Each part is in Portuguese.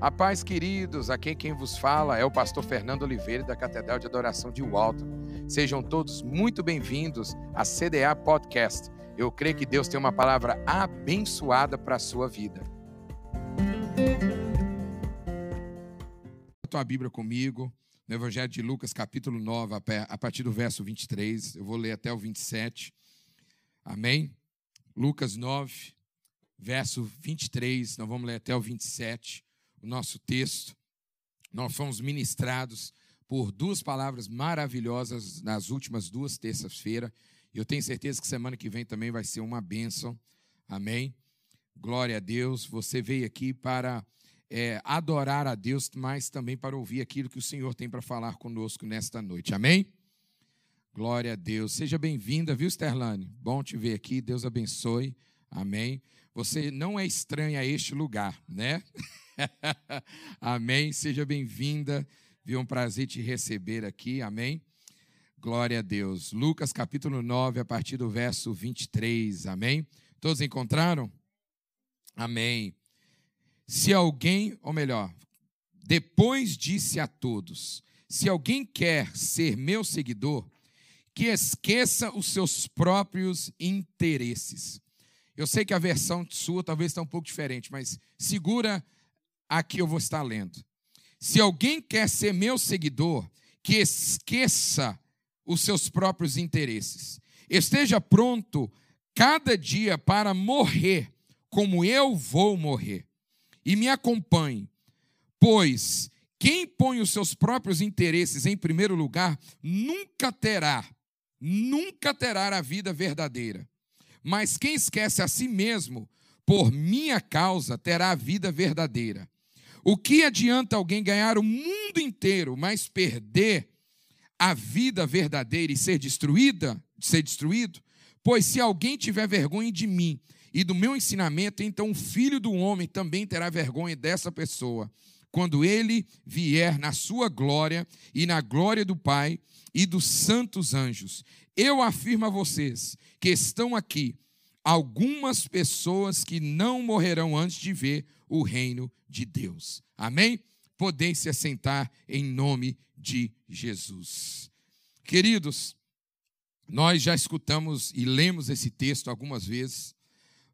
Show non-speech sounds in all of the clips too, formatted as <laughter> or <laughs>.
A paz, queridos, aqui quem vos fala é o pastor Fernando Oliveira da Catedral de Adoração de Walton. Sejam todos muito bem-vindos à CDA Podcast. Eu creio que Deus tem uma palavra abençoada para a sua vida. A Bíblia comigo, no Evangelho de Lucas, capítulo 9, a partir do verso 23. Eu vou ler até o 27. Amém? Lucas 9, verso 23. Nós vamos ler até o 27 o nosso texto, nós fomos ministrados por duas palavras maravilhosas nas últimas duas terças-feiras. Eu tenho certeza que semana que vem também vai ser uma bênção. Amém? Glória a Deus. Você veio aqui para é, adorar a Deus, mas também para ouvir aquilo que o Senhor tem para falar conosco nesta noite. Amém? Glória a Deus. Seja bem-vinda, viu, Sterlane? Bom te ver aqui. Deus abençoe. Amém. Você não é estranha a este lugar, né? <laughs> Amém. Seja bem-vinda. Viu um prazer te receber aqui. Amém. Glória a Deus. Lucas capítulo 9, a partir do verso 23. Amém. Todos encontraram? Amém. Se alguém, ou melhor, depois disse a todos: Se alguém quer ser meu seguidor, que esqueça os seus próprios interesses. Eu sei que a versão sua talvez está um pouco diferente, mas segura aqui eu vou estar lendo. Se alguém quer ser meu seguidor, que esqueça os seus próprios interesses. Esteja pronto cada dia para morrer, como eu vou morrer. E me acompanhe, pois quem põe os seus próprios interesses em primeiro lugar nunca terá, nunca terá a vida verdadeira. Mas quem esquece a si mesmo, por minha causa, terá a vida verdadeira. O que adianta alguém ganhar o mundo inteiro, mas perder a vida verdadeira e ser destruída, ser destruído? Pois se alguém tiver vergonha de mim e do meu ensinamento, então o filho do homem também terá vergonha dessa pessoa, quando ele vier na sua glória e na glória do Pai e dos santos anjos. Eu afirmo a vocês que estão aqui algumas pessoas que não morrerão antes de ver o reino de Deus. Amém? Podem se assentar em nome de Jesus. Queridos, nós já escutamos e lemos esse texto algumas vezes,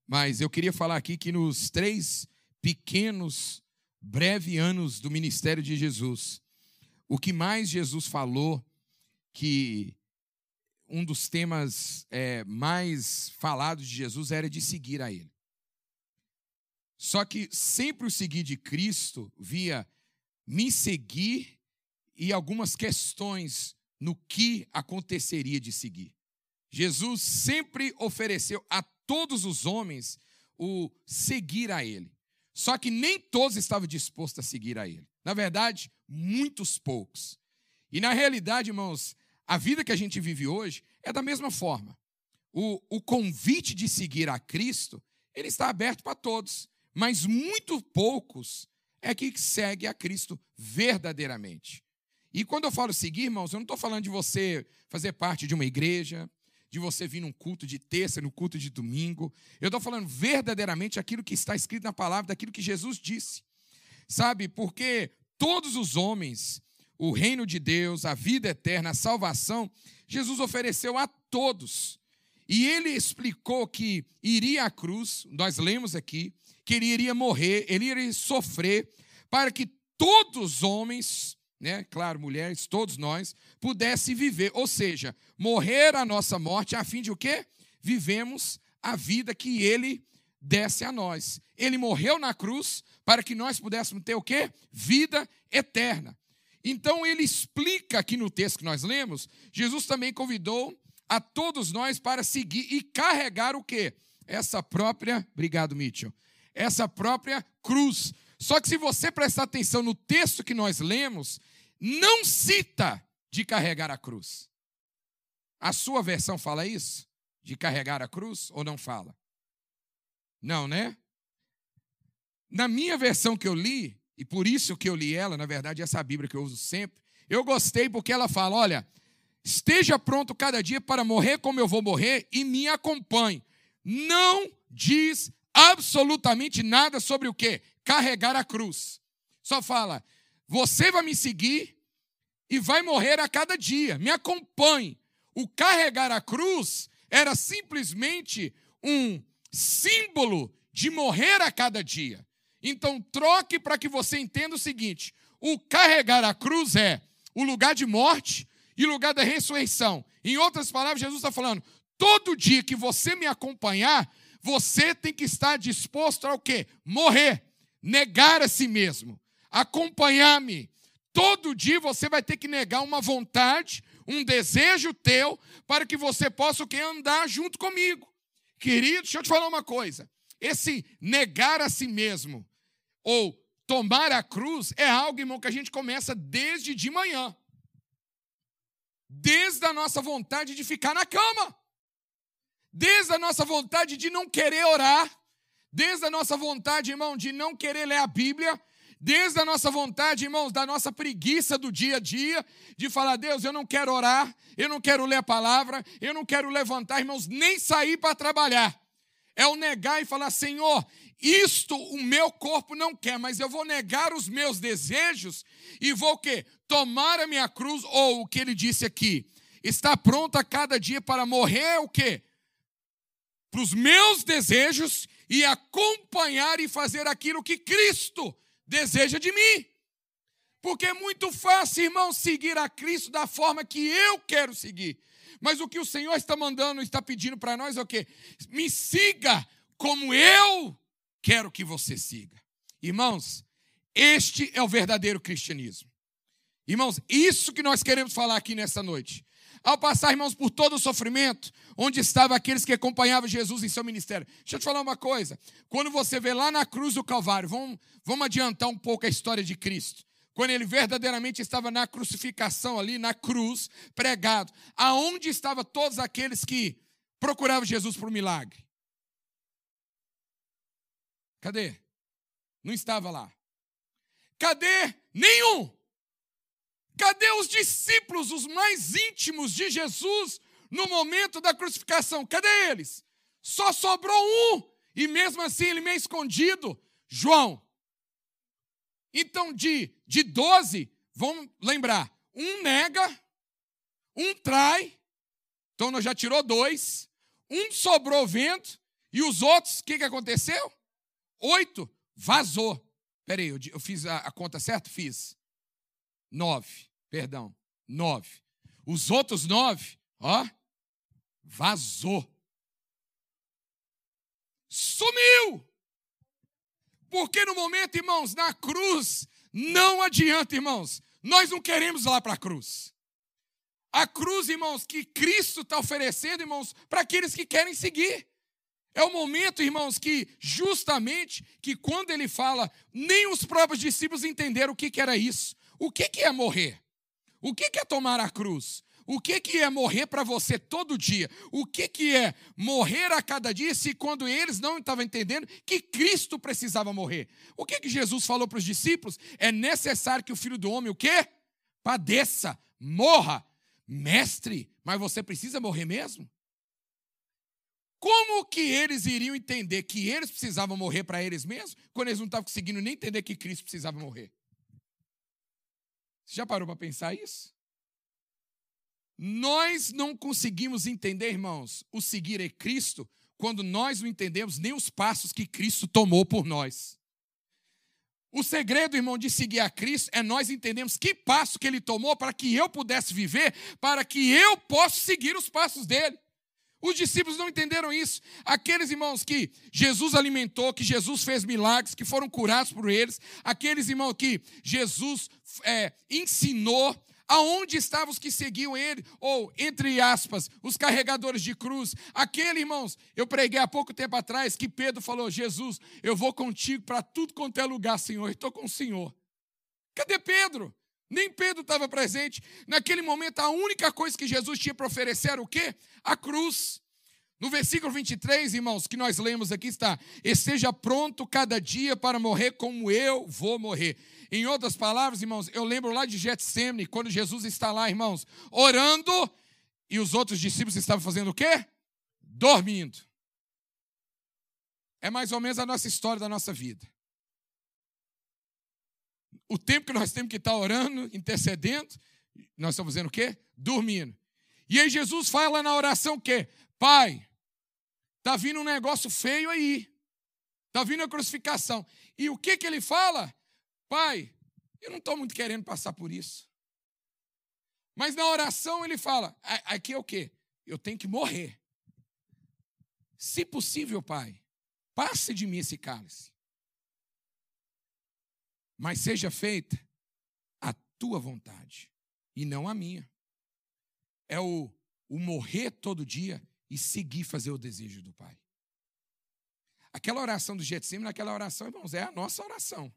mas eu queria falar aqui que nos três pequenos, breves anos do ministério de Jesus, o que mais Jesus falou que um dos temas é, mais falados de Jesus era de seguir a Ele. Só que sempre o seguir de Cristo via me seguir e algumas questões no que aconteceria de seguir. Jesus sempre ofereceu a todos os homens o seguir a Ele. Só que nem todos estavam dispostos a seguir a Ele. Na verdade, muitos poucos. E na realidade, irmãos, a vida que a gente vive hoje é da mesma forma. O, o convite de seguir a Cristo, ele está aberto para todos mas muito poucos é que segue a Cristo verdadeiramente. E quando eu falo seguir, irmãos, eu não estou falando de você fazer parte de uma igreja, de você vir num culto de terça, no culto de domingo. Eu estou falando verdadeiramente aquilo que está escrito na palavra, daquilo que Jesus disse. Sabe, porque todos os homens, o reino de Deus, a vida eterna, a salvação, Jesus ofereceu a todos. E ele explicou que iria à cruz, nós lemos aqui, que ele iria morrer, ele iria sofrer, para que todos os homens, né, claro, mulheres, todos nós, pudessem viver, ou seja, morrer a nossa morte a fim de o quê? Vivemos a vida que ele desse a nós. Ele morreu na cruz para que nós pudéssemos ter o quê? Vida eterna. Então ele explica aqui no texto que nós lemos, Jesus também convidou a todos nós para seguir e carregar o quê? Essa própria, obrigado Mitchell, essa própria cruz. Só que se você prestar atenção no texto que nós lemos, não cita de carregar a cruz. A sua versão fala isso? De carregar a cruz ou não fala? Não, né? Na minha versão que eu li, e por isso que eu li ela, na verdade, essa Bíblia que eu uso sempre, eu gostei porque ela fala: olha, esteja pronto cada dia para morrer como eu vou morrer e me acompanhe. Não diz absolutamente nada sobre o que? Carregar a cruz. Só fala: você vai me seguir e vai morrer a cada dia. Me acompanhe. O carregar a cruz era simplesmente um símbolo de morrer a cada dia. Então, troque para que você entenda o seguinte: o carregar a cruz é o lugar de morte e lugar da ressurreição. Em outras palavras, Jesus está falando: todo dia que você me acompanhar, você tem que estar disposto ao quê? Morrer, negar a si mesmo, acompanhar-me. Todo dia você vai ter que negar uma vontade, um desejo teu, para que você possa o quê? Andar junto comigo. Querido, deixa eu te falar uma coisa. Esse negar a si mesmo, ou tomar a cruz, é algo, irmão, que a gente começa desde de manhã. Desde a nossa vontade de ficar na cama desde a nossa vontade de não querer orar, desde a nossa vontade, irmão, de não querer ler a Bíblia, desde a nossa vontade, irmãos, da nossa preguiça do dia a dia, de falar, Deus, eu não quero orar, eu não quero ler a palavra, eu não quero levantar, irmãos, nem sair para trabalhar. É o negar e falar, Senhor, isto o meu corpo não quer, mas eu vou negar os meus desejos e vou o quê? Tomar a minha cruz, ou o que ele disse aqui, está pronto a cada dia para morrer o quê? para os meus desejos e acompanhar e fazer aquilo que Cristo deseja de mim. Porque é muito fácil, irmão, seguir a Cristo da forma que eu quero seguir. Mas o que o Senhor está mandando, está pedindo para nós é o quê? Me siga como eu quero que você siga. Irmãos, este é o verdadeiro cristianismo. Irmãos, isso que nós queremos falar aqui nessa noite. Ao passar, irmãos, por todo o sofrimento, onde estavam aqueles que acompanhavam Jesus em seu ministério. Deixa eu te falar uma coisa. Quando você vê lá na cruz do Calvário, vamos, vamos adiantar um pouco a história de Cristo. Quando ele verdadeiramente estava na crucificação ali, na cruz, pregado. Aonde estavam todos aqueles que procuravam Jesus por um milagre? Cadê? Não estava lá. Cadê? Nenhum. Cadê os discípulos, os mais íntimos de Jesus, no momento da crucificação? Cadê eles? Só sobrou um, e mesmo assim ele meio escondido, João. Então, de, de 12, vamos lembrar: um nega, um trai, então nós já tirou dois, um sobrou vento, e os outros, o que, que aconteceu? Oito, vazou. Peraí, eu, eu fiz a, a conta certa? Fiz. Nove, perdão, nove. Os outros nove, ó, vazou. Sumiu. Porque no momento, irmãos, na cruz, não adianta, irmãos. Nós não queremos ir lá para a cruz. A cruz, irmãos, que Cristo está oferecendo, irmãos, para aqueles que querem seguir. É o momento, irmãos, que justamente que quando ele fala, nem os próprios discípulos entenderam o que, que era isso. O que, que é morrer? O que, que é tomar a cruz? O que, que é morrer para você todo dia? O que, que é morrer a cada dia se quando eles não estavam entendendo que Cristo precisava morrer? O que, que Jesus falou para os discípulos? É necessário que o filho do homem o quê? Padeça, morra. Mestre, mas você precisa morrer mesmo? Como que eles iriam entender que eles precisavam morrer para eles mesmos, quando eles não estavam conseguindo nem entender que Cristo precisava morrer? Você já parou para pensar isso? Nós não conseguimos entender, irmãos, o seguir é Cristo quando nós não entendemos nem os passos que Cristo tomou por nós. O segredo, irmão, de seguir a Cristo é nós entendermos que passo que ele tomou para que eu pudesse viver, para que eu possa seguir os passos dele. Os discípulos não entenderam isso. Aqueles irmãos que Jesus alimentou, que Jesus fez milagres, que foram curados por eles, aqueles irmãos que Jesus é, ensinou, Aonde estavam os que seguiam ele? Ou, entre aspas, os carregadores de cruz. Aquele, irmãos, eu preguei há pouco tempo atrás que Pedro falou: Jesus, eu vou contigo para tudo quanto é lugar, Senhor. Estou com o Senhor. Cadê Pedro? Nem Pedro estava presente. Naquele momento, a única coisa que Jesus tinha para oferecer era o quê? A cruz. No versículo 23, irmãos, que nós lemos aqui está: Esteja pronto cada dia para morrer como eu vou morrer. Em outras palavras, irmãos, eu lembro lá de Getsemane, quando Jesus está lá, irmãos, orando, e os outros discípulos estavam fazendo o quê? Dormindo. É mais ou menos a nossa história da nossa vida. o tempo que nós temos que estar orando, intercedendo, nós estamos fazendo o quê? Dormindo. E aí Jesus fala na oração o quê? Pai, tá vindo um negócio feio aí. Tá vindo a crucificação. E o que que ele fala? Pai, eu não estou muito querendo passar por isso. Mas na oração ele fala: aqui é o quê? Eu tenho que morrer. Se possível, Pai, passe de mim esse cálice. Mas seja feita a tua vontade e não a minha. É o, o morrer todo dia e seguir fazer o desejo do Pai. Aquela oração do Getsemane, aquela oração, irmãos, é a nossa oração.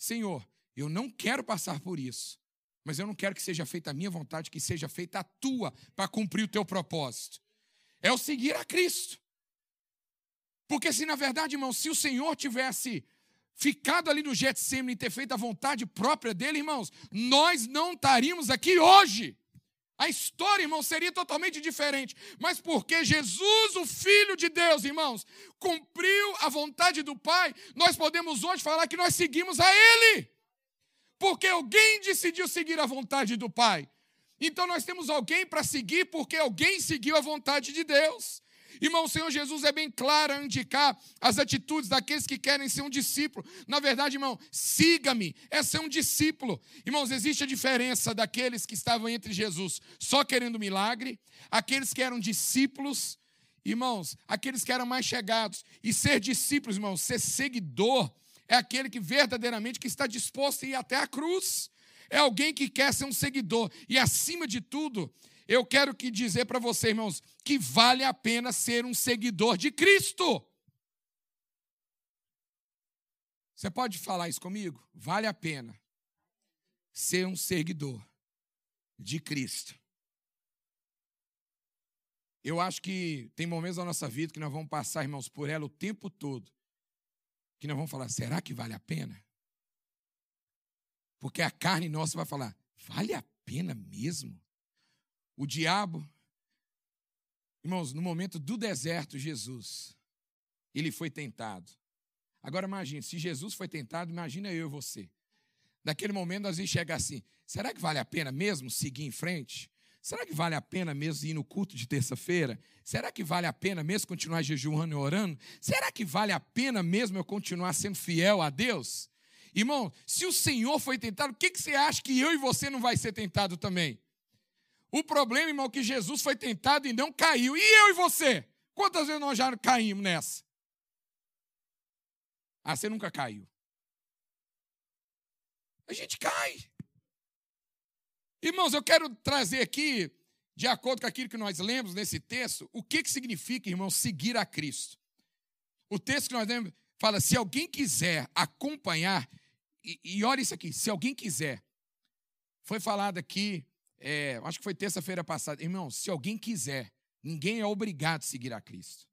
Senhor, eu não quero passar por isso, mas eu não quero que seja feita a minha vontade, que seja feita a tua para cumprir o teu propósito. É o seguir a Cristo. Porque se na verdade, irmão, se o Senhor tivesse ficado ali no Getsemane e ter feito a vontade própria dele, irmãos, nós não estaríamos aqui hoje. A história, irmão, seria totalmente diferente. Mas porque Jesus, o Filho de Deus, irmãos, cumpriu a vontade do Pai, nós podemos hoje falar que nós seguimos a Ele. Porque alguém decidiu seguir a vontade do Pai. Então nós temos alguém para seguir porque alguém seguiu a vontade de Deus. Irmão, o Senhor Jesus é bem claro a indicar as atitudes daqueles que querem ser um discípulo. Na verdade, irmão, siga-me, é ser um discípulo. Irmãos, existe a diferença daqueles que estavam entre Jesus só querendo milagre, aqueles que eram discípulos, irmãos, aqueles que eram mais chegados. E ser discípulos, irmãos, ser seguidor, é aquele que verdadeiramente que está disposto a ir até a cruz. É alguém que quer ser um seguidor. E acima de tudo, eu quero que dizer para você, irmãos, que vale a pena ser um seguidor de Cristo. Você pode falar isso comigo? Vale a pena ser um seguidor de Cristo. Eu acho que tem momentos da nossa vida que nós vamos passar, irmãos, por ela o tempo todo, que nós vamos falar: será que vale a pena? Porque a carne nossa vai falar: vale a pena mesmo? O diabo, irmãos, no momento do deserto, Jesus, ele foi tentado. Agora imagine, se Jesus foi tentado, imagina eu e você. Naquele momento nós enxergar assim: será que vale a pena mesmo seguir em frente? Será que vale a pena mesmo ir no culto de terça-feira? Será que vale a pena mesmo continuar jejuando e orando? Será que vale a pena mesmo eu continuar sendo fiel a Deus? Irmão, se o Senhor foi tentado, o que, que você acha que eu e você não vai ser tentado também? O problema, irmão, é que Jesus foi tentado e não caiu. E eu e você? Quantas vezes nós já caímos nessa? Ah, você nunca caiu. A gente cai. Irmãos, eu quero trazer aqui, de acordo com aquilo que nós lemos nesse texto, o que, que significa, irmão, seguir a Cristo. O texto que nós lemos fala: se alguém quiser acompanhar, e, e olha isso aqui, se alguém quiser, foi falado aqui é, acho que foi terça-feira passada. Irmão, se alguém quiser, ninguém é obrigado a seguir a Cristo.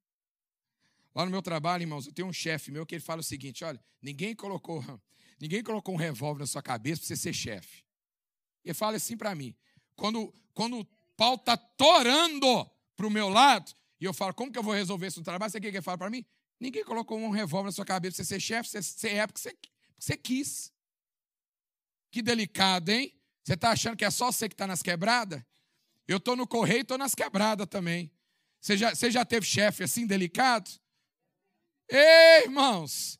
Lá no meu trabalho, irmãos, eu tenho um chefe meu que ele fala o seguinte: olha, ninguém colocou, <laughs> ninguém colocou um revólver na sua cabeça para você ser chefe. Ele fala assim para mim: quando, quando o pau está torando para o meu lado, e eu falo, como que eu vou resolver isso no trabalho? Você o que ele fala para mim? Ninguém colocou um revólver na sua cabeça para você ser chefe, você, você é porque você, você quis. Que delicado, hein? Você está achando que é só você que está nas quebradas? Eu estou no correio e estou nas quebradas também. Você já, você já teve chefe assim, delicado? Ei, irmãos,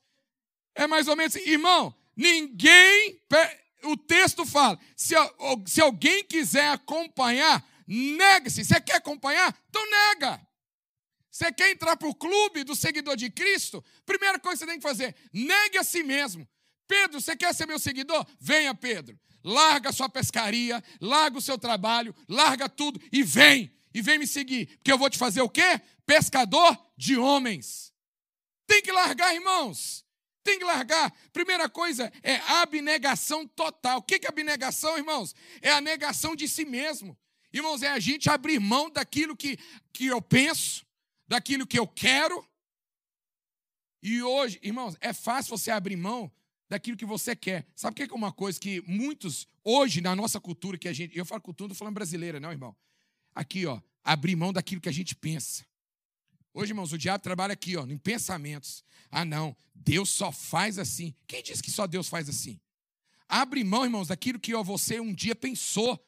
é mais ou menos assim. Irmão, ninguém. O texto fala: se, se alguém quiser acompanhar, nega-se. Você quer acompanhar? Então nega. Você quer entrar para o clube do seguidor de Cristo? Primeira coisa que você tem que fazer: negue a si mesmo. Pedro, você quer ser meu seguidor? Venha, Pedro larga a sua pescaria, larga o seu trabalho, larga tudo e vem, e vem me seguir, porque eu vou te fazer o quê? Pescador de homens. Tem que largar, irmãos. Tem que largar. Primeira coisa é abnegação total. O que é abnegação, irmãos? É a negação de si mesmo. Irmãos, é a gente abrir mão daquilo que, que eu penso, daquilo que eu quero. E hoje, irmãos, é fácil você abrir mão daquilo que você quer. Sabe o que é uma coisa que muitos, hoje, na nossa cultura, que a gente. Eu falo cultura, não falando brasileira, não, irmão. Aqui, ó, abrir mão daquilo que a gente pensa. Hoje, irmãos, o diabo trabalha aqui, ó, em pensamentos. Ah, não, Deus só faz assim. Quem disse que só Deus faz assim? Abre mão, irmãos, daquilo que ó, você um dia pensou.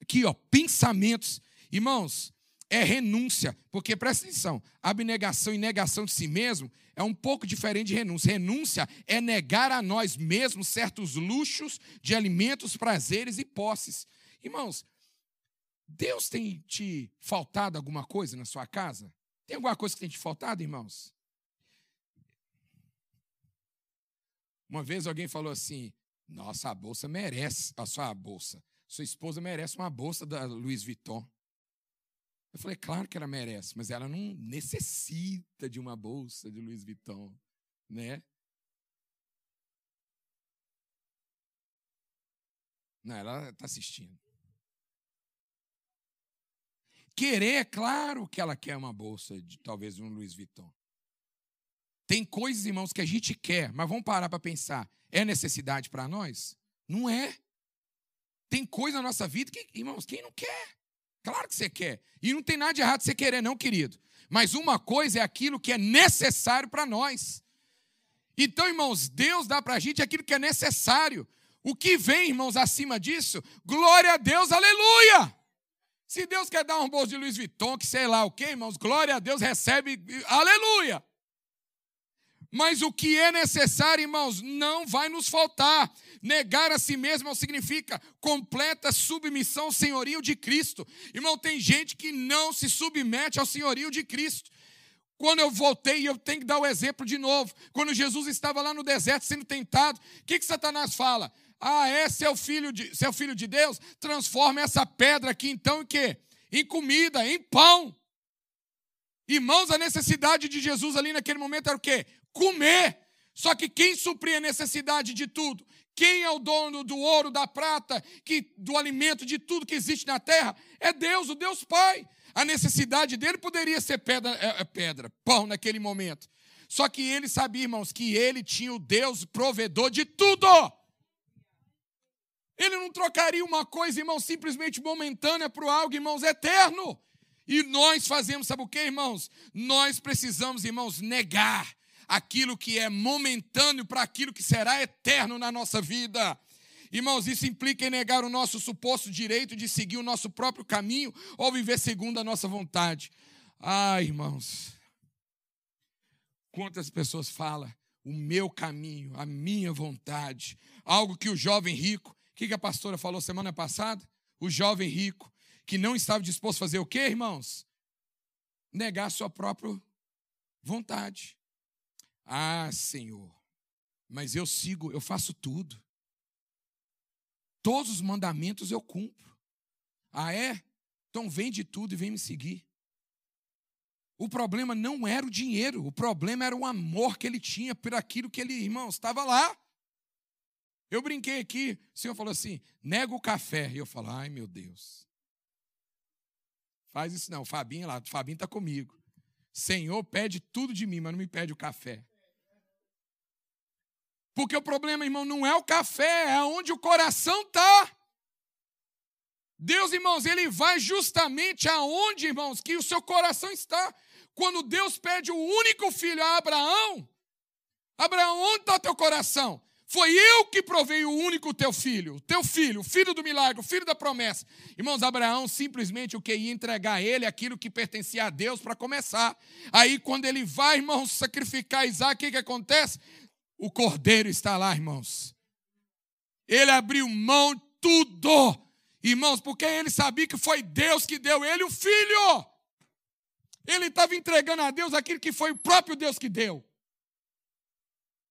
Aqui, ó, pensamentos. Irmãos, é renúncia, porque presta atenção, abnegação e negação de si mesmo é um pouco diferente de renúncia. Renúncia é negar a nós mesmos certos luxos de alimentos, prazeres e posses. Irmãos, Deus tem te faltado alguma coisa na sua casa? Tem alguma coisa que tem te faltado, irmãos? Uma vez alguém falou assim: Nossa, a bolsa merece, a sua bolsa. Sua esposa merece uma bolsa da Louis Vuitton. Eu falei, claro que ela merece, mas ela não necessita de uma bolsa de Louis Vuitton, né? Não, ela está assistindo. Querer, é claro que ela quer uma bolsa de talvez um Louis Vuitton. Tem coisas, irmãos, que a gente quer, mas vamos parar para pensar. É necessidade para nós? Não é. Tem coisa na nossa vida que, irmãos, quem não quer? Claro que você quer. E não tem nada de errado você querer, não, querido. Mas uma coisa é aquilo que é necessário para nós. Então, irmãos, Deus dá para a gente aquilo que é necessário. O que vem, irmãos, acima disso, glória a Deus, aleluia! Se Deus quer dar um bolso de Louis Vuitton, que sei lá o que, irmãos, glória a Deus, recebe, aleluia! Mas o que é necessário, irmãos, não vai nos faltar. Negar a si mesmo significa completa submissão ao senhorio de Cristo. Irmão, tem gente que não se submete ao senhorio de Cristo. Quando eu voltei, eu tenho que dar o exemplo de novo. Quando Jesus estava lá no deserto sendo tentado, o que, que Satanás fala? Ah, é seu filho de, seu filho de Deus? Transforma essa pedra aqui então em quê? Em comida, em pão. Irmãos, a necessidade de Jesus ali naquele momento era o quê? Comer. Só que quem supria a necessidade de tudo? Quem é o dono do ouro, da prata, que, do alimento, de tudo que existe na terra? É Deus, o Deus Pai. A necessidade dele poderia ser pedra, é, é pedra, pão naquele momento. Só que ele sabia, irmãos, que ele tinha o Deus provedor de tudo. Ele não trocaria uma coisa, irmãos, simplesmente momentânea para algo, irmãos, eterno. E nós fazemos, sabe o que, irmãos? Nós precisamos, irmãos, negar aquilo que é momentâneo para aquilo que será eterno na nossa vida. Irmãos, isso implica em negar o nosso suposto direito de seguir o nosso próprio caminho ou viver segundo a nossa vontade. Ah, irmãos, quantas pessoas falam o meu caminho, a minha vontade, algo que o jovem rico, o que a pastora falou semana passada? O jovem rico, que não estava disposto a fazer o quê, irmãos? Negar a sua própria vontade. Ah, Senhor, mas eu sigo, eu faço tudo. Todos os mandamentos eu cumpro. Ah, é? Então vende tudo e vem me seguir. O problema não era o dinheiro, o problema era o amor que ele tinha por aquilo que ele, irmão, estava lá. Eu brinquei aqui, o senhor falou assim: nega o café. E eu falo, ai meu Deus. Faz isso não, o Fabinho lá, o Fabinho está comigo. Senhor pede tudo de mim, mas não me pede o café. Porque o problema, irmão, não é o café, é onde o coração está. Deus, irmãos, ele vai justamente aonde, irmãos, que o seu coração está. Quando Deus pede o único filho a Abraão, Abraão, onde está teu coração? Foi eu que provei o único teu filho, teu filho, o filho do milagre, o filho da promessa. Irmãos, Abraão simplesmente o que ia entregar a ele aquilo que pertencia a Deus para começar. Aí, quando ele vai, irmãos, sacrificar Isaac, o que, que acontece? O cordeiro está lá, irmãos. Ele abriu mão tudo, irmãos, porque ele sabia que foi Deus que deu ele o filho. Ele estava entregando a Deus aquilo que foi o próprio Deus que deu.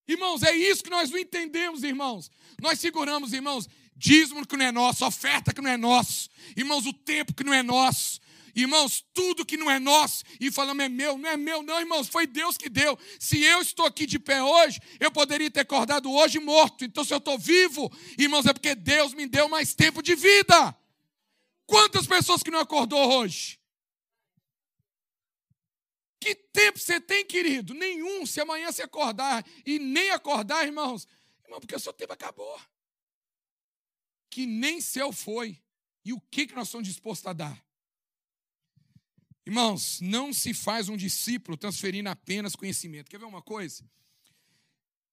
Irmãos, é isso que nós não entendemos, irmãos. Nós seguramos, irmãos, dízimo que não é nosso, oferta que não é nosso, irmãos, o tempo que não é nosso, Irmãos, tudo que não é nosso e falamos é meu, não é meu, não, irmãos, foi Deus que deu. Se eu estou aqui de pé hoje, eu poderia ter acordado hoje morto. Então, se eu estou vivo, irmãos, é porque Deus me deu mais tempo de vida. Quantas pessoas que não acordou hoje? Que tempo você tem, querido? Nenhum. Se amanhã você acordar e nem acordar, irmãos, irmão, porque o seu tempo acabou. Que nem seu foi. E o que, que nós somos dispostos a dar? Irmãos, não se faz um discípulo transferindo apenas conhecimento. Quer ver uma coisa?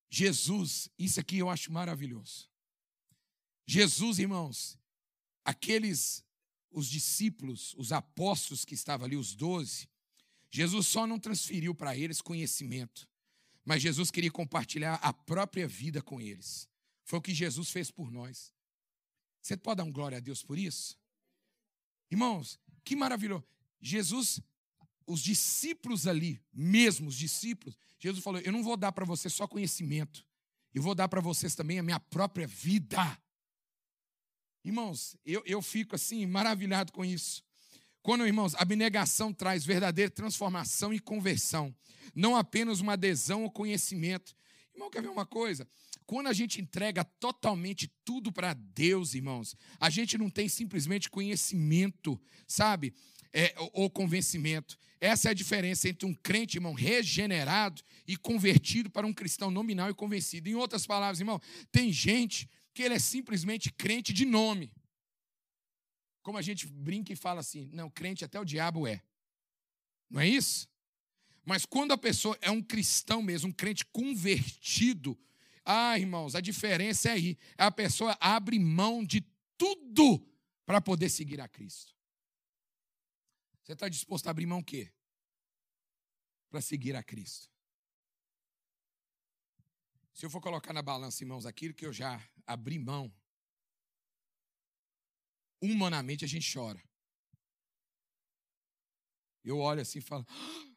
Jesus, isso aqui eu acho maravilhoso. Jesus, irmãos, aqueles, os discípulos, os apóstolos que estavam ali, os doze, Jesus só não transferiu para eles conhecimento, mas Jesus queria compartilhar a própria vida com eles. Foi o que Jesus fez por nós. Você pode dar um glória a Deus por isso? Irmãos, que maravilhoso. Jesus, os discípulos ali, mesmo os discípulos, Jesus falou: Eu não vou dar para você só conhecimento, eu vou dar para vocês também a minha própria vida. Irmãos, eu, eu fico assim maravilhado com isso. Quando, irmãos, a abnegação traz verdadeira transformação e conversão, não apenas uma adesão ao conhecimento. Irmão, quer ver uma coisa? Quando a gente entrega totalmente tudo para Deus, irmãos, a gente não tem simplesmente conhecimento, sabe? É, ou convencimento. Essa é a diferença entre um crente, irmão, regenerado e convertido para um cristão nominal e convencido. Em outras palavras, irmão, tem gente que ele é simplesmente crente de nome. Como a gente brinca e fala assim, não, crente até o diabo é. Não é isso? Mas quando a pessoa é um cristão mesmo, um crente convertido, ah, irmãos, a diferença é aí. A pessoa abre mão de tudo para poder seguir a Cristo. Você está disposto a abrir mão o quê? Para seguir a Cristo. Se eu for colocar na balança, irmãos, aquilo que eu já abri mão, humanamente a gente chora. Eu olho assim e falo. Ah!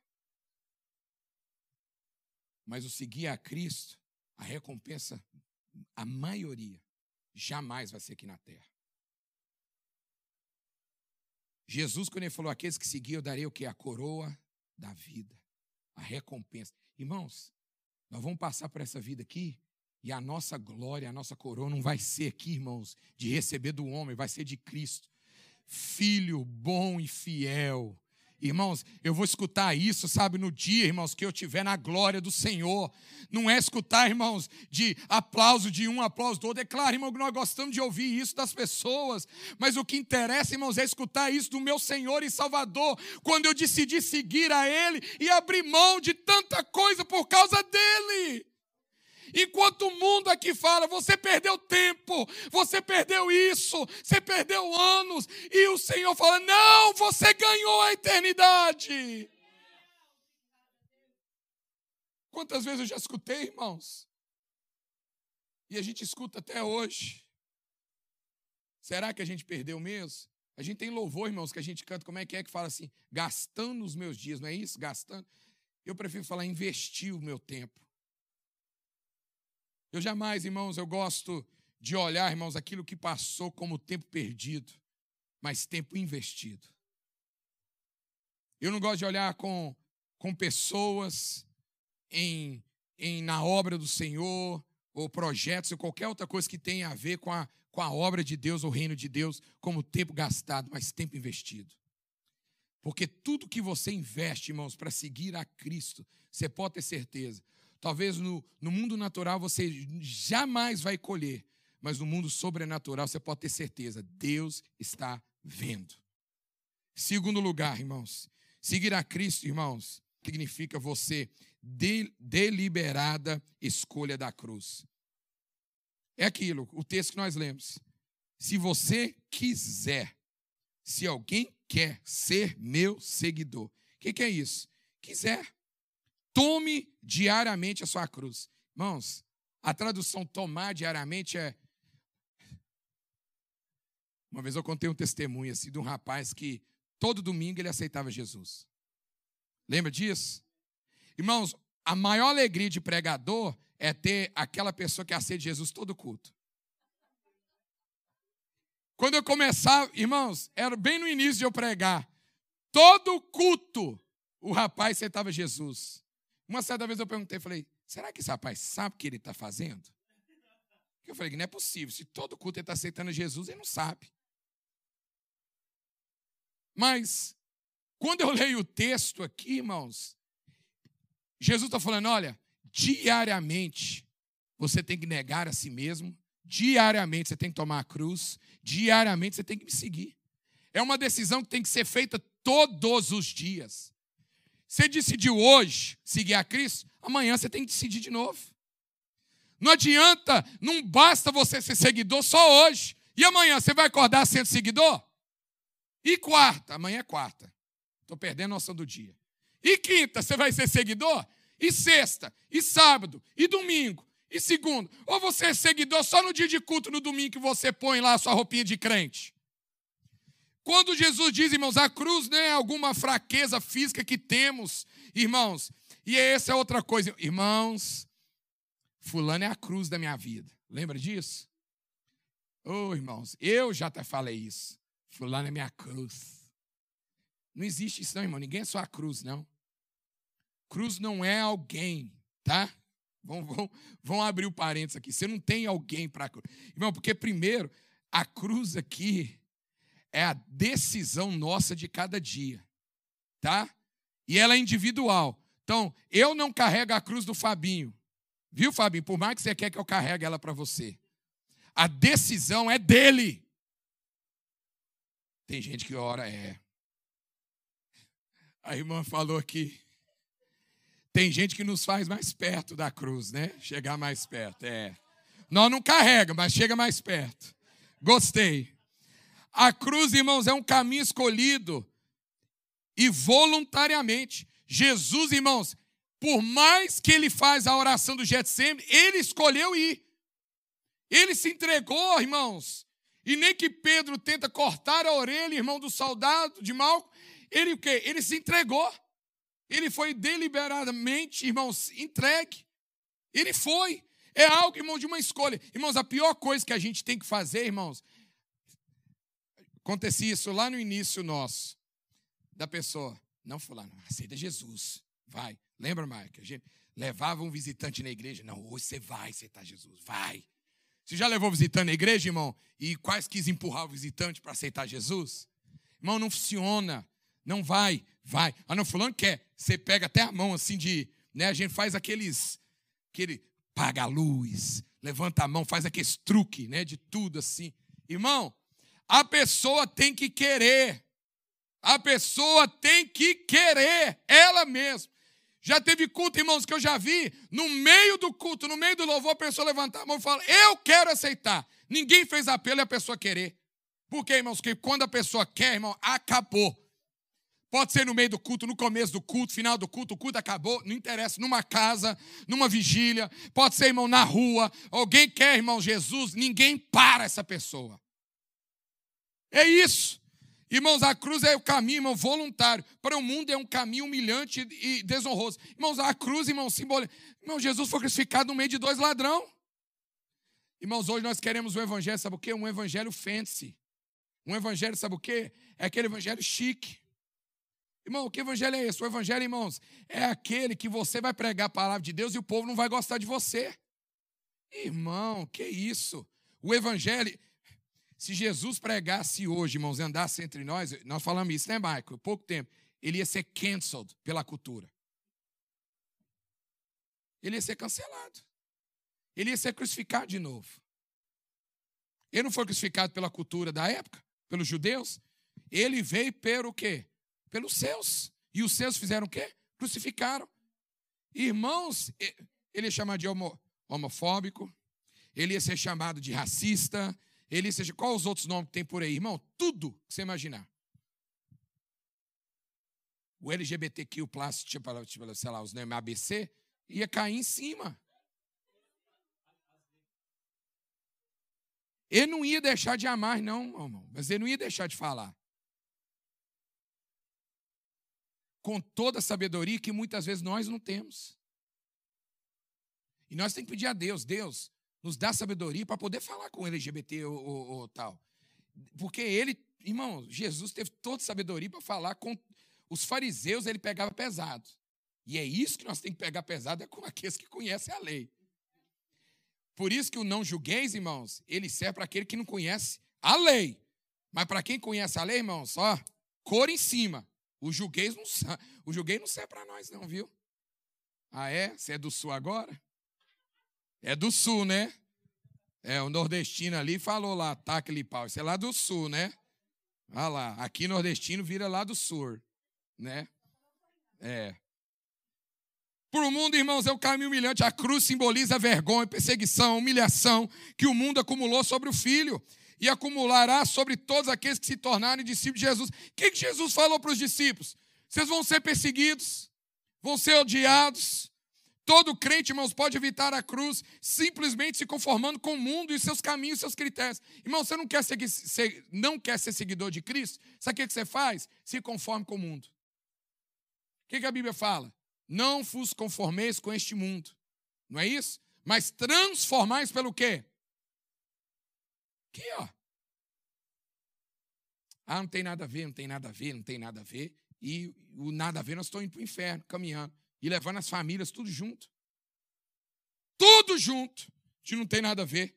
Mas o seguir a Cristo, a recompensa, a maioria, jamais vai ser aqui na terra. Jesus, quando ele falou, aqueles que seguiam, eu darei o que? A coroa da vida, a recompensa. Irmãos, nós vamos passar por essa vida aqui e a nossa glória, a nossa coroa não vai ser aqui, irmãos, de receber do homem, vai ser de Cristo. Filho bom e fiel, Irmãos, eu vou escutar isso, sabe, no dia, irmãos, que eu tiver na glória do Senhor. Não é escutar, irmãos, de aplauso de um, aplauso do outro. É claro, irmão, que nós gostamos de ouvir isso das pessoas, mas o que interessa, irmãos, é escutar isso do meu Senhor e Salvador, quando eu decidi seguir a Ele e abrir mão de tanta coisa por causa dEle. Enquanto o mundo aqui fala, você perdeu tempo, você perdeu isso, você perdeu anos, e o Senhor fala: não, você ganhou a eternidade. Quantas vezes eu já escutei, irmãos? E a gente escuta até hoje. Será que a gente perdeu mesmo? A gente tem louvor, irmãos, que a gente canta, como é que é que fala assim? Gastando os meus dias, não é isso? Gastando. Eu prefiro falar investir o meu tempo. Eu jamais, irmãos, eu gosto de olhar, irmãos, aquilo que passou como tempo perdido, mas tempo investido. Eu não gosto de olhar com, com pessoas em, em, na obra do Senhor, ou projetos, ou qualquer outra coisa que tenha a ver com a, com a obra de Deus, ou reino de Deus, como tempo gastado, mas tempo investido. Porque tudo que você investe, irmãos, para seguir a Cristo, você pode ter certeza, Talvez no, no mundo natural você jamais vai colher, mas no mundo sobrenatural você pode ter certeza, Deus está vendo. Segundo lugar, irmãos, seguir a Cristo, irmãos, significa você de, deliberada escolha da cruz. É aquilo, o texto que nós lemos. Se você quiser, se alguém quer ser meu seguidor, o que, que é isso? Quiser. Tome diariamente a sua cruz. Irmãos, a tradução tomar diariamente é. Uma vez eu contei um testemunho assim de um rapaz que todo domingo ele aceitava Jesus. Lembra disso? Irmãos, a maior alegria de pregador é ter aquela pessoa que aceita Jesus todo culto. Quando eu começava, irmãos, era bem no início de eu pregar. Todo culto, o rapaz aceitava Jesus. Uma certa vez eu perguntei, falei, será que esse rapaz sabe o que ele está fazendo? Eu falei não é possível. Se todo culto ele está aceitando Jesus, ele não sabe. Mas, quando eu leio o texto aqui, irmãos, Jesus está falando: olha, diariamente você tem que negar a si mesmo, diariamente você tem que tomar a cruz, diariamente você tem que me seguir. É uma decisão que tem que ser feita todos os dias. Você decidiu hoje seguir a Cristo, amanhã você tem que decidir de novo. Não adianta, não basta você ser seguidor só hoje. E amanhã você vai acordar sendo seguidor? E quarta? Amanhã é quarta. Estou perdendo a noção do dia. E quinta, você vai ser seguidor? E sexta? E sábado? E domingo? E segundo? Ou você é seguidor só no dia de culto, no domingo, que você põe lá a sua roupinha de crente? Quando Jesus diz, irmãos, a cruz não é alguma fraqueza física que temos, irmãos. E essa é outra coisa. Irmãos, fulano é a cruz da minha vida. Lembra disso? Ô, oh, irmãos, eu já até falei isso. Fulano é minha cruz. Não existe isso não, irmão. Ninguém é só a cruz, não. Cruz não é alguém, tá? Vão, vão, vão abrir o parênteses aqui. Você não tem alguém para cruz. Irmão, porque primeiro, a cruz aqui é a decisão nossa de cada dia, tá? E ela é individual. Então, eu não carrego a cruz do Fabinho. Viu, Fabinho? Por mais que você quer que eu carregue ela para você. A decisão é dele. Tem gente que ora, é. A irmã falou aqui. Tem gente que nos faz mais perto da cruz, né? Chegar mais perto, é. Nós não carrega, mas chega mais perto. Gostei. A cruz, irmãos, é um caminho escolhido e voluntariamente. Jesus, irmãos, por mais que ele faz a oração do Getsemane, ele escolheu ir. Ele se entregou, irmãos. E nem que Pedro tenta cortar a orelha, irmão do soldado de Malco, ele o quê? Ele se entregou. Ele foi deliberadamente, irmãos, entregue. Ele foi. É algo, irmão, de uma escolha. Irmãos, a pior coisa que a gente tem que fazer, irmãos, Acontecia isso lá no início nosso, da pessoa. Não, fulano, aceita Jesus. Vai. Lembra, Mike? A gente levava um visitante na igreja. Não, hoje você vai aceitar Jesus. Vai. Você já levou visitante na igreja, irmão? E quase quis empurrar o visitante para aceitar Jesus? Irmão, não funciona. Não vai. Vai. Ah, não, fulano quer. Você pega até a mão assim de. Né, a gente faz aqueles. Aquele. Paga a luz. Levanta a mão, faz aqueles truque, né? De tudo assim. Irmão, a pessoa tem que querer. A pessoa tem que querer, ela mesma. Já teve culto, irmãos, que eu já vi, no meio do culto, no meio do louvor, a pessoa levantar a mão e falar: Eu quero aceitar. Ninguém fez apelo e a pessoa querer. Por quê, irmãos? Porque quando a pessoa quer, irmão, acabou. Pode ser no meio do culto, no começo do culto, final do culto, o culto acabou, não interessa, numa casa, numa vigília, pode ser, irmão, na rua. Alguém quer, irmão, Jesus, ninguém para essa pessoa. É isso. Irmãos, a cruz é o caminho, irmão, voluntário. Para o mundo é um caminho humilhante e desonroso. Irmãos, a cruz, irmão, simbólico. Irmão, Jesus foi crucificado no meio de dois ladrão. Irmãos, hoje nós queremos um evangelho, sabe o quê? Um evangelho fancy. Um evangelho, sabe o quê? É aquele evangelho chique. Irmão, que evangelho é esse? O evangelho, irmãos, é aquele que você vai pregar a palavra de Deus e o povo não vai gostar de você. Irmão, que isso? O evangelho, se Jesus pregasse hoje, irmãos, andasse entre nós, nós falamos isso, né, Michael? Pouco tempo, ele ia ser cancelled pela cultura. Ele ia ser cancelado. Ele ia ser crucificado de novo. Ele não foi crucificado pela cultura da época, pelos judeus. Ele veio pelo quê? Pelos seus. E os seus fizeram o quê? Crucificaram. Irmãos, ele ia chamar de homo, homofóbico, ele ia ser chamado de racista, ele seja, qual os outros nomes que tem por aí, irmão? Tudo que você imaginar. O LGBTQ, tipo, tipo, sei lá, os nomes ABC, ia cair em cima. Ele não ia deixar de amar, não, irmão, mas ele não ia deixar de falar. Com toda a sabedoria que muitas vezes nós não temos. E nós temos que pedir a Deus, Deus, nos dá sabedoria para poder falar com LGBT ou, ou, ou, tal. Porque ele, irmão, Jesus teve toda sabedoria para falar com os fariseus, ele pegava pesado. E é isso que nós temos que pegar pesado, é com aqueles que conhecem a lei. Por isso que o não julgueis, irmãos, ele serve para aquele que não conhece a lei. Mas para quem conhece a lei, irmãos, só cor em cima. O julgueis não, o julguei não serve para nós, não, viu? Ah, é? Você é do sul agora? É do sul, né? É, o nordestino ali falou lá, taca-lhe pau. Isso é lá do sul, né? Olha lá, aqui nordestino vira lá do sul, né? É. Para o mundo, irmãos, é o caminho humilhante. A cruz simboliza vergonha, perseguição, humilhação que o mundo acumulou sobre o filho e acumulará sobre todos aqueles que se tornarem discípulos de Jesus. O que Jesus falou para os discípulos? Vocês vão ser perseguidos, vão ser odiados. Todo crente, irmãos, pode evitar a cruz simplesmente se conformando com o mundo e seus caminhos, seus critérios. Irmão, você não quer, seguir, ser, não quer ser seguidor de Cristo? Sabe o que, você faz? Se conforme com o mundo. O que a Bíblia fala? Não vos conformeis com este mundo. Não é isso? Mas transformais pelo quê? Aqui, ó. Ah, não tem nada a ver, não tem nada a ver, não tem nada a ver. E o nada a ver, nós estamos indo para o inferno, caminhando. E levando as famílias tudo junto. Tudo junto. Que não tem nada a ver.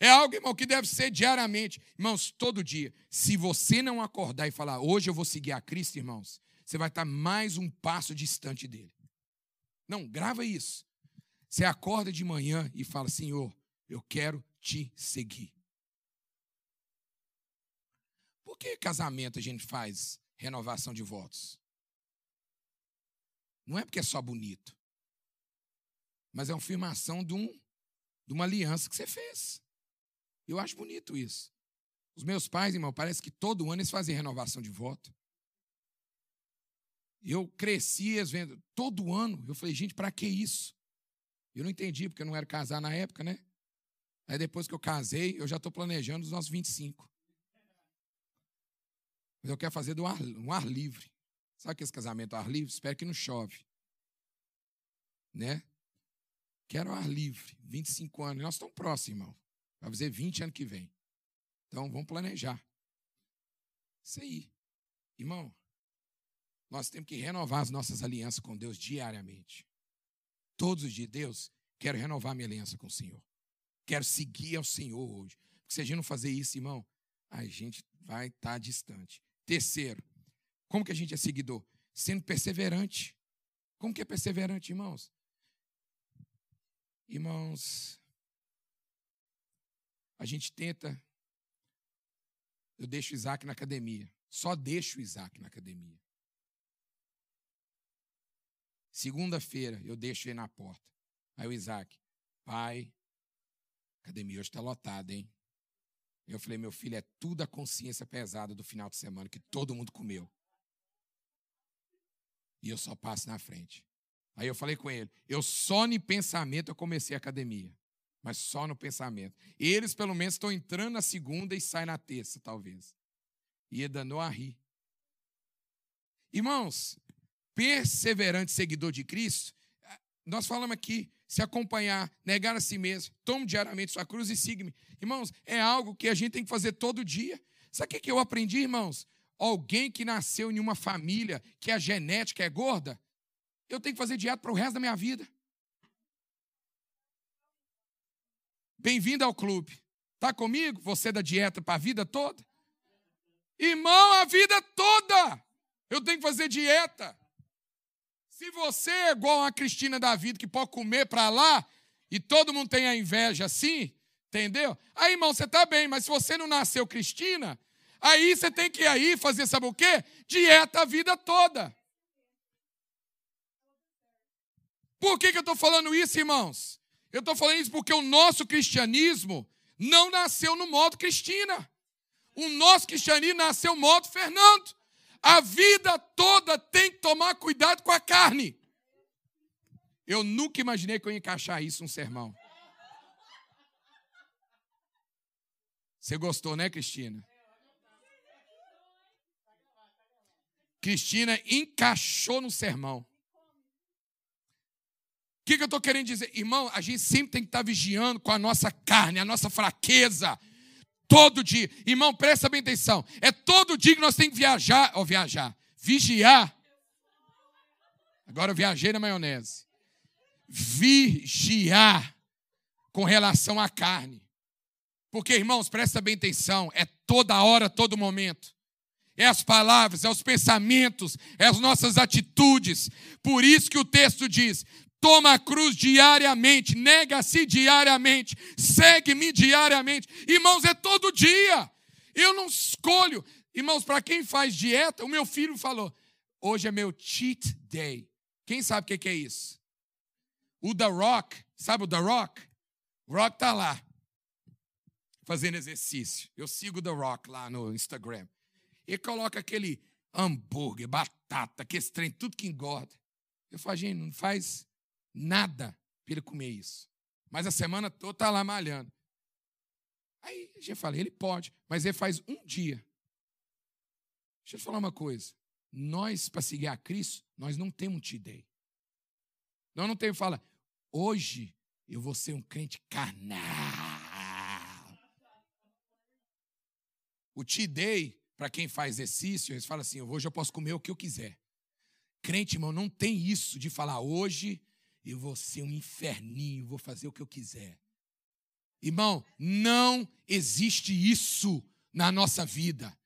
É algo, irmão, que deve ser diariamente. Irmãos, todo dia. Se você não acordar e falar, hoje eu vou seguir a Cristo, irmãos, você vai estar mais um passo distante dele. Não, grava isso. Você acorda de manhã e fala: Senhor, eu quero te seguir. Por que casamento a gente faz renovação de votos? Não é porque é só bonito, mas é uma afirmação de, um, de uma aliança que você fez. Eu acho bonito isso. Os meus pais, irmão, parece que todo ano eles fazem renovação de voto. Eu cresci vendo todo ano. Eu falei, gente, para que isso? Eu não entendi, porque eu não era casar na época, né? Aí depois que eu casei, eu já estou planejando os nossos 25. Mas eu quero fazer do ar, um ar livre. Sabe esse casamento ar livre? Espero que não chove. Né? Quero ar livre. 25 anos. Nós estamos próximos, irmão. Vai fazer 20 anos que vem. Então, vamos planejar. Isso aí. Irmão, nós temos que renovar as nossas alianças com Deus diariamente. Todos os dias, Deus, quero renovar minha aliança com o Senhor. Quero seguir ao Senhor hoje. Porque se a gente não fazer isso, irmão, a gente vai estar distante. Terceiro, como que a gente é seguidor? Sendo perseverante. Como que é perseverante, irmãos? Irmãos, a gente tenta. Eu deixo o Isaac na academia. Só deixo o Isaac na academia. Segunda-feira, eu deixo ele na porta. Aí o Isaac, pai, a academia hoje está lotada, hein? Eu falei, meu filho, é tudo a consciência pesada do final de semana que todo mundo comeu. E eu só passo na frente. Aí eu falei com ele, eu só no pensamento eu comecei a academia. Mas só no pensamento. Eles, pelo menos, estão entrando na segunda e saem na terça, talvez. E ele danou a rir. Irmãos, perseverante seguidor de Cristo, nós falamos aqui, se acompanhar, negar a si mesmo, tome diariamente sua cruz e siga-me. Irmãos, é algo que a gente tem que fazer todo dia. Sabe o que eu aprendi, irmãos? Alguém que nasceu em uma família que a genética é gorda, eu tenho que fazer dieta para o resto da minha vida. Bem-vindo ao clube. Está comigo? Você da dieta para a vida toda? Irmão, a vida toda eu tenho que fazer dieta. Se você é igual a Cristina da vida, que pode comer para lá, e todo mundo tem a inveja assim, entendeu? Aí, irmão, você está bem, mas se você não nasceu Cristina, aí você tem que aí fazer, sabe o quê? Dieta a vida toda. Por que, que eu estou falando isso, irmãos? Eu estou falando isso porque o nosso cristianismo não nasceu no modo Cristina. O nosso cristianismo nasceu no modo Fernando. A vida toda tem que tomar cuidado com a carne. Eu nunca imaginei que eu ia encaixar isso num sermão. Você gostou, né, Cristina? Cristina encaixou no sermão. O que, que eu estou querendo dizer? Irmão, a gente sempre tem que estar vigiando com a nossa carne, a nossa fraqueza. Todo dia. Irmão, presta bem atenção. É todo dia que nós temos que viajar, ou viajar, vigiar. Agora eu viajei na maionese. Vigiar com relação à carne. Porque, irmãos, presta bem atenção, é toda hora, todo momento. É as palavras, é os pensamentos, é as nossas atitudes. Por isso que o texto diz: toma a cruz diariamente, nega-se diariamente, segue-me diariamente. Irmãos, é todo dia. Eu não escolho. Irmãos, para quem faz dieta, o meu filho falou: hoje é meu cheat day. Quem sabe o que é isso? O The Rock, sabe o The Rock? O Rock tá lá, fazendo exercício. Eu sigo o The Rock lá no Instagram. Ele coloca aquele hambúrguer, batata, aquele trem, tudo que engorda. Eu falo, gente, não faz nada para ele comer isso. Mas a semana toda tá lá malhando. Aí a gente fala, ele pode, mas ele faz um dia. Deixa eu te falar uma coisa. Nós, para seguir a Cristo, nós não temos um T-Day. Nós não temos, fala, hoje eu vou ser um crente carnal. O T-Day, para quem faz exercício, eles falam assim, hoje eu posso comer o que eu quiser. Crente, irmão, não tem isso de falar, hoje eu vou ser um inferninho, vou fazer o que eu quiser. Irmão, não existe isso na nossa vida.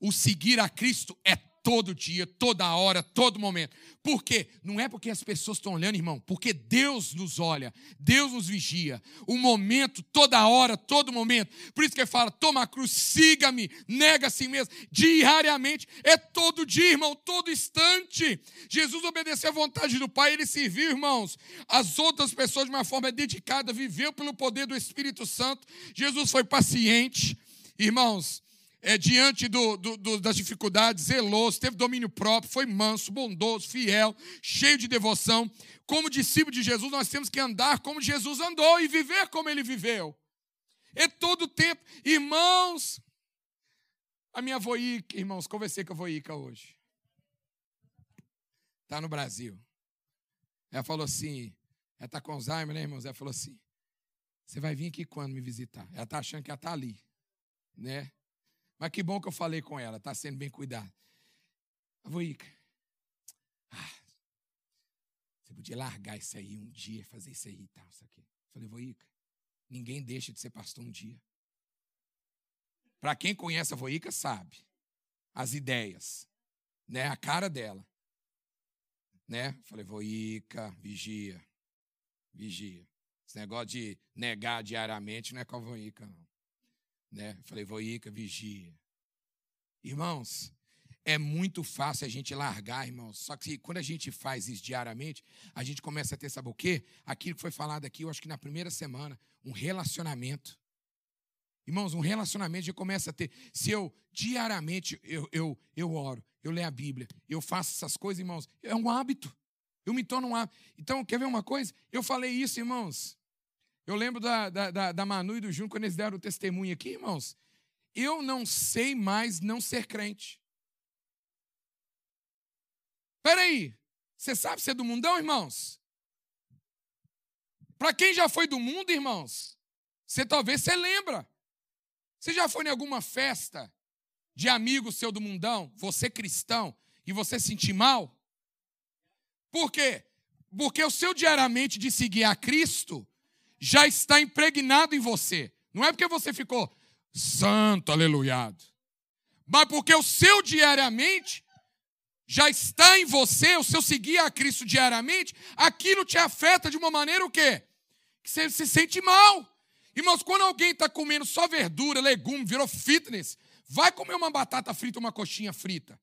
O seguir a Cristo é todo dia, toda hora, todo momento. Por quê? Não é porque as pessoas estão olhando, irmão, porque Deus nos olha, Deus nos vigia. O momento, toda hora, todo momento. Por isso que ele fala: toma a cruz, siga-me, nega a si mesmo, diariamente. É todo dia, irmão, todo instante. Jesus obedeceu à vontade do Pai, ele serviu, irmãos, as outras pessoas de uma forma dedicada, viveu pelo poder do Espírito Santo. Jesus foi paciente, irmãos é, diante do, do, do, das dificuldades, zeloso, teve domínio próprio, foi manso, bondoso, fiel, cheio de devoção. Como discípulo de Jesus, nós temos que andar como Jesus andou e viver como ele viveu. É todo o tempo. Irmãos, a minha voica, irmãos, conversei com a voica hoje. Está no Brasil. Ela falou assim, ela está com Alzheimer, né, irmãos? Ela falou assim, você vai vir aqui quando me visitar? Ela está achando que ela está ali, né? Mas que bom que eu falei com ela, está sendo bem cuidado. Voica, ah, você podia largar isso aí um dia, fazer isso aí e tal, isso aqui. falei, Voica, ninguém deixa de ser pastor um dia. Para quem conhece a Voica, sabe as ideias, né? A cara dela. Né? Falei, Voica, vigia, vigia. Esse negócio de negar diariamente não é com a Voica, não. Né? Falei, Voica, vigia. Irmãos, é muito fácil a gente largar, irmãos. Só que quando a gente faz isso diariamente, a gente começa a ter, sabe o quê? Aquilo que foi falado aqui, eu acho que na primeira semana, um relacionamento. Irmãos, um relacionamento já começa a ter. Se eu diariamente eu, eu, eu oro, eu leio a Bíblia, eu faço essas coisas, irmãos, é um hábito. Eu me torno um hábito. Então, quer ver uma coisa? Eu falei isso, irmãos, eu lembro da, da, da Manu e do Júnior, quando eles deram o testemunho aqui, irmãos. Eu não sei mais não ser crente. Peraí, você sabe ser do mundão, irmãos? Para quem já foi do mundo, irmãos, você talvez você lembra. Você já foi em alguma festa de amigo seu do mundão, você cristão, e você sentir mal? Por quê? Porque o seu diariamente de seguir a Cristo já está impregnado em você. Não é porque você ficou santo, aleluiado. Mas porque o seu diariamente já está em você, o seu seguir a Cristo diariamente, aquilo te afeta de uma maneira o quê? Que você se sente mal. Irmãos, quando alguém está comendo só verdura, legume, virou fitness, vai comer uma batata frita, uma coxinha frita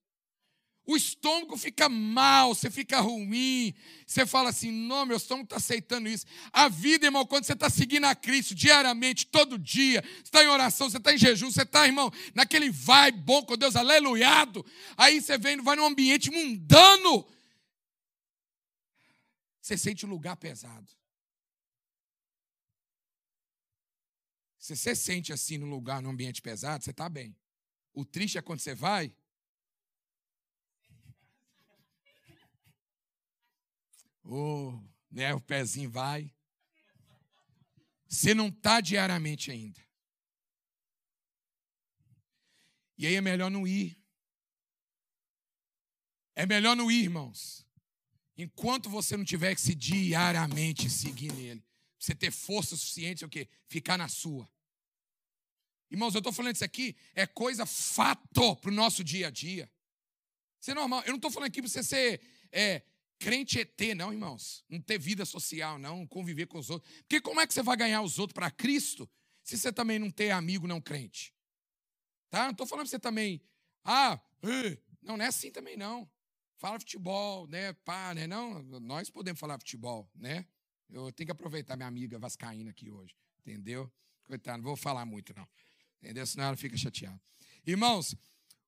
o estômago fica mal, você fica ruim, você fala assim: não, meu estômago está aceitando isso. A vida, irmão, quando você está seguindo a Cristo diariamente, todo dia, você está em oração, você está em jejum, você está, irmão, naquele vai bom com Deus, aleluiado. Aí você vem, vai num ambiente mundano, você sente o lugar pesado. Se você sente assim no lugar, num ambiente pesado, você está bem. O triste é quando você vai Oh, né, o pezinho vai. Você não está diariamente ainda. E aí é melhor não ir. É melhor não ir, irmãos. Enquanto você não tiver que se diariamente seguir nele. Você ter força suficiente, o quê? Ficar na sua. Irmãos, eu estou falando isso aqui, é coisa fato para o nosso dia a dia. Isso é normal. Eu não estou falando aqui para você ser é, Crente é ter, não, irmãos. Não ter vida social, não, conviver com os outros. Porque como é que você vai ganhar os outros para Cristo se você também não ter amigo não crente? Tá? Não estou falando para você também. Ah, não, não é assim também, não. Fala futebol, né? Pá, né? Não, nós podemos falar futebol, né? Eu tenho que aproveitar minha amiga Vascaína aqui hoje. Entendeu? Coitado, não vou falar muito, não. Entendeu? Senão ela fica chateada. Irmãos,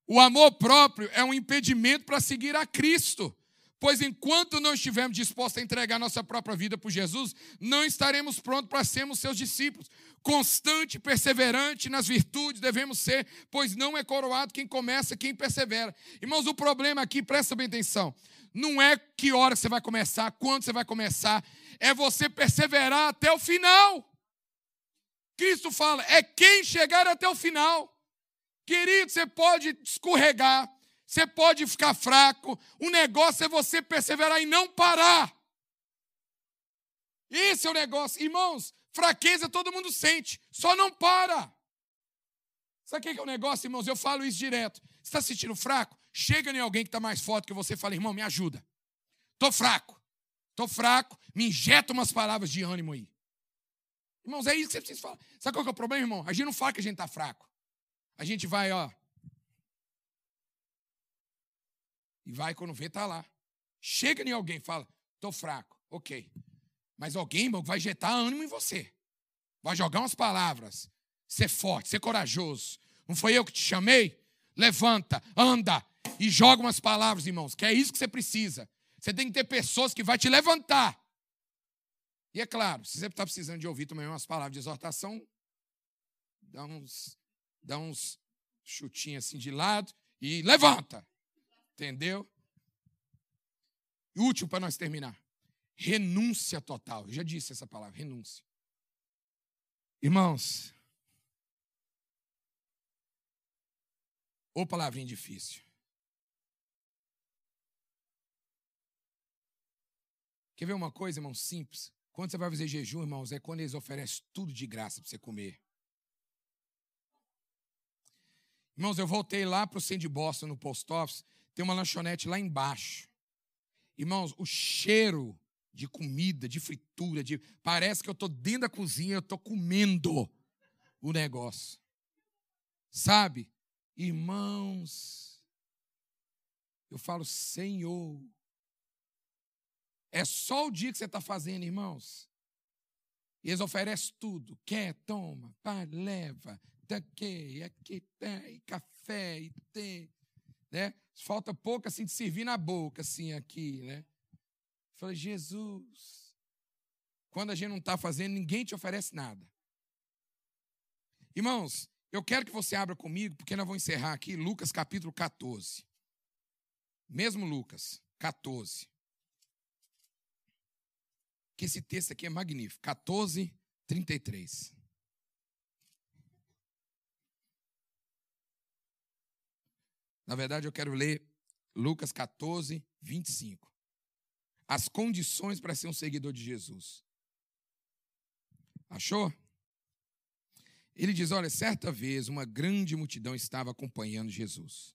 o amor próprio é um impedimento para seguir a Cristo. Pois enquanto não estivermos dispostos a entregar nossa própria vida por Jesus, não estaremos prontos para sermos seus discípulos. Constante perseverante nas virtudes devemos ser, pois não é coroado quem começa, quem persevera. Irmãos, o problema aqui, presta bem atenção, não é que hora você vai começar, quando você vai começar, é você perseverar até o final. Cristo fala, é quem chegar até o final. Querido, você pode escorregar, você pode ficar fraco, o negócio é você perseverar e não parar. Esse é o negócio. Irmãos, fraqueza todo mundo sente, só não para. Sabe o que é o negócio, irmãos? Eu falo isso direto. Você está se sentindo fraco? Chega em alguém que está mais forte que você e fala, irmão, me ajuda. Estou fraco. Estou fraco. Me injeta umas palavras de ânimo aí. Irmãos, é isso que você precisa falar. Sabe qual é o problema, irmão? A gente não fala que a gente está fraco. A gente vai, ó, E vai, quando vê, tá lá. Chega em alguém fala, tô fraco. Ok. Mas alguém, vai injetar ânimo em você. Vai jogar umas palavras. Ser forte, ser corajoso. Não foi eu que te chamei? Levanta, anda e joga umas palavras, irmãos, que é isso que você precisa. Você tem que ter pessoas que vai te levantar. E é claro, se você está precisando de ouvir também umas palavras de exortação, dá uns, dá uns chutinhos assim de lado e levanta. Entendeu? E último para nós terminar. Renúncia total. Eu já disse essa palavra, renúncia. Irmãos, ou palavrinha difícil. Quer ver uma coisa, irmão, simples? Quando você vai fazer jejum, irmãos, é quando eles oferecem tudo de graça para você comer. Irmãos, eu voltei lá para o centro de Boston, no post office, tem uma lanchonete lá embaixo. Irmãos, o cheiro de comida, de fritura, de parece que eu estou dentro da cozinha, eu estou comendo o negócio. Sabe? Irmãos, eu falo, Senhor, é só o dia que você está fazendo, irmãos. Eles oferecem tudo. Quer, toma, pá, leva, daqui, aqui, tá, e café, e tem, né? Falta pouco assim de servir na boca, assim, aqui, né? Falei, Jesus, quando a gente não está fazendo, ninguém te oferece nada. Irmãos, eu quero que você abra comigo, porque nós vamos encerrar aqui Lucas capítulo 14. Mesmo Lucas, 14. Que esse texto aqui é magnífico. 14, 33. Na verdade, eu quero ler Lucas 14, 25. As condições para ser um seguidor de Jesus. Achou? Ele diz: Olha, certa vez uma grande multidão estava acompanhando Jesus.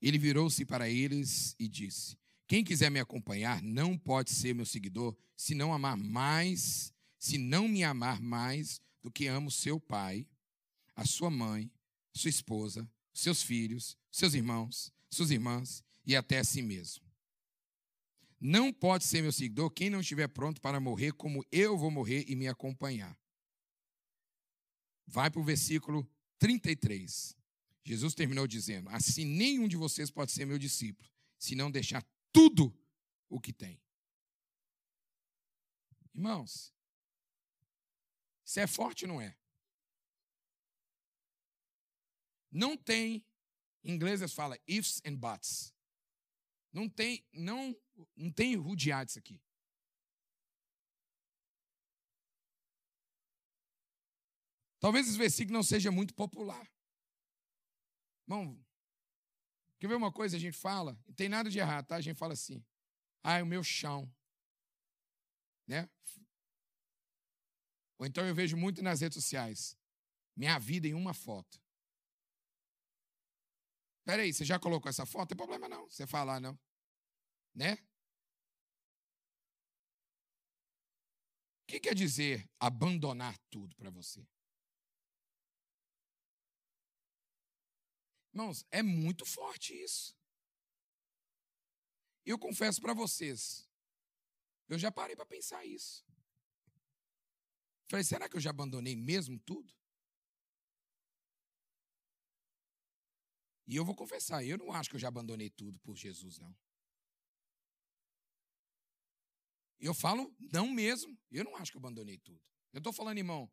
Ele virou-se para eles e disse: Quem quiser me acompanhar não pode ser meu seguidor se não amar mais, se não me amar mais do que amo seu pai, a sua mãe, sua esposa, seus filhos, seus irmãos, suas irmãs e até a si mesmo. Não pode ser meu seguidor quem não estiver pronto para morrer como eu vou morrer e me acompanhar. Vai para o versículo 33. Jesus terminou dizendo: Assim nenhum de vocês pode ser meu discípulo, se não deixar tudo o que tem. Irmãos, isso é forte, não é? Não tem, em inglês eles falam ifs and buts. Não tem, não, não tem rudiar isso aqui. Talvez esse versículo não seja muito popular. Bom, quer ver uma coisa? A gente fala, não tem nada de errado, tá? A gente fala assim, ah, é o meu chão. Né? Ou então eu vejo muito nas redes sociais, minha vida em uma foto. Peraí, você já colocou essa foto? Não tem problema não, você falar não. Né? O que quer dizer abandonar tudo para você? Irmãos, é muito forte isso. Eu confesso para vocês, eu já parei para pensar isso. Falei, será que eu já abandonei mesmo tudo? E eu vou confessar, eu não acho que eu já abandonei tudo por Jesus, não. Eu falo, não mesmo. Eu não acho que eu abandonei tudo. Eu estou falando, irmão,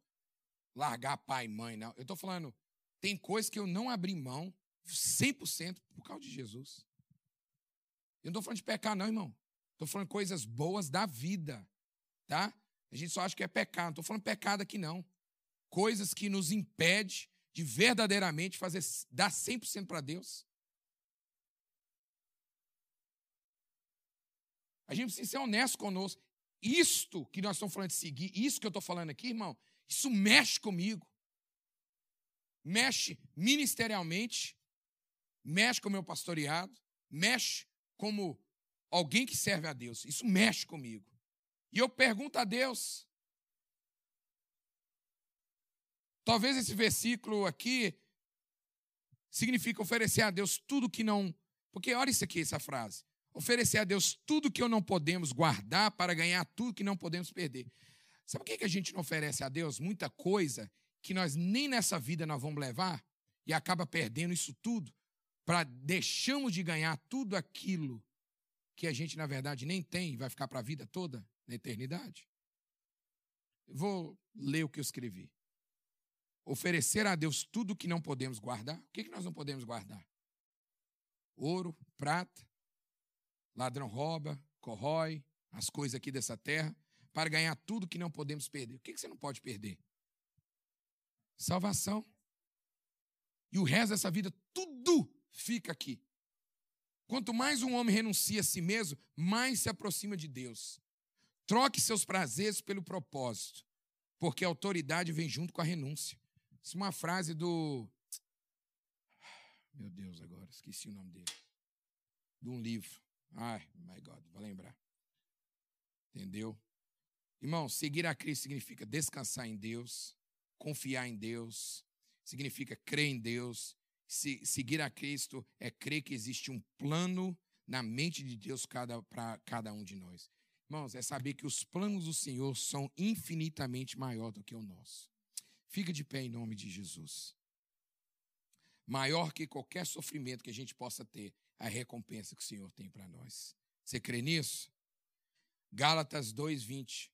largar pai e mãe, não. Eu estou falando, tem coisas que eu não abri mão 100% por causa de Jesus. Eu não estou falando de pecar, não, irmão. Estou falando coisas boas da vida, tá? A gente só acha que é pecado. Não estou falando pecado aqui, não. Coisas que nos impede de verdadeiramente fazer, dar 100% para Deus. A gente precisa ser honesto conosco. Isto que nós estamos falando de seguir, isso que eu estou falando aqui, irmão, isso mexe comigo. Mexe ministerialmente, mexe com o meu pastoreado, mexe como alguém que serve a Deus. Isso mexe comigo. E eu pergunto a Deus. Talvez esse versículo aqui significa oferecer a Deus tudo que não. Porque olha isso aqui, essa frase oferecer a Deus tudo que não podemos guardar para ganhar tudo que não podemos perder. Sabe por que a gente não oferece a Deus muita coisa que nós nem nessa vida nós vamos levar e acaba perdendo isso tudo para deixamos de ganhar tudo aquilo que a gente na verdade nem tem e vai ficar para a vida toda, na eternidade? Vou ler o que eu escrevi. Oferecer a Deus tudo que não podemos guardar. O que, que nós não podemos guardar? Ouro, prata, Ladrão rouba, corrói as coisas aqui dessa terra para ganhar tudo que não podemos perder. O que você não pode perder? Salvação. E o resto dessa vida, tudo fica aqui. Quanto mais um homem renuncia a si mesmo, mais se aproxima de Deus. Troque seus prazeres pelo propósito, porque a autoridade vem junto com a renúncia. Isso é uma frase do. <sighs> Meu Deus, agora, esqueci o nome dele. De um livro. Ai, my God, vou lembrar. Entendeu? Irmão, seguir a Cristo significa descansar em Deus, confiar em Deus, significa crer em Deus. Se, seguir a Cristo é crer que existe um plano na mente de Deus para cada um de nós. Irmãos, é saber que os planos do Senhor são infinitamente maior do que o nosso. Fica de pé em nome de Jesus. Maior que qualquer sofrimento que a gente possa ter a recompensa que o Senhor tem para nós. Você crê nisso? Gálatas 2:20.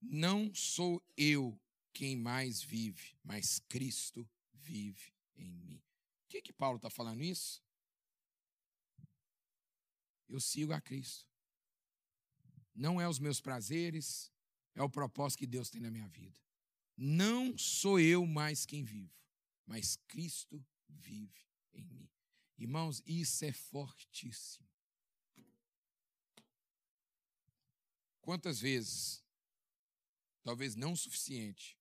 Não sou eu quem mais vive, mas Cristo vive em mim. O que que Paulo está falando isso? Eu sigo a Cristo. Não é os meus prazeres, é o propósito que Deus tem na minha vida. Não sou eu mais quem vivo, mas Cristo vive em mim. Irmãos, isso é fortíssimo. Quantas vezes, talvez não o suficiente,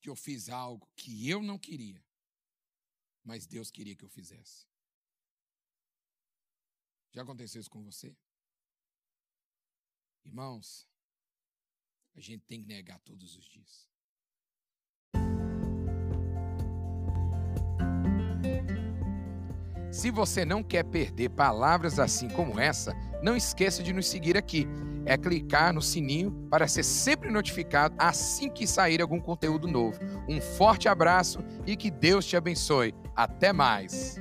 que eu fiz algo que eu não queria, mas Deus queria que eu fizesse. Já aconteceu isso com você? Irmãos, a gente tem que negar todos os dias. Se você não quer perder palavras assim como essa, não esqueça de nos seguir aqui. É clicar no sininho para ser sempre notificado assim que sair algum conteúdo novo. Um forte abraço e que Deus te abençoe. Até mais!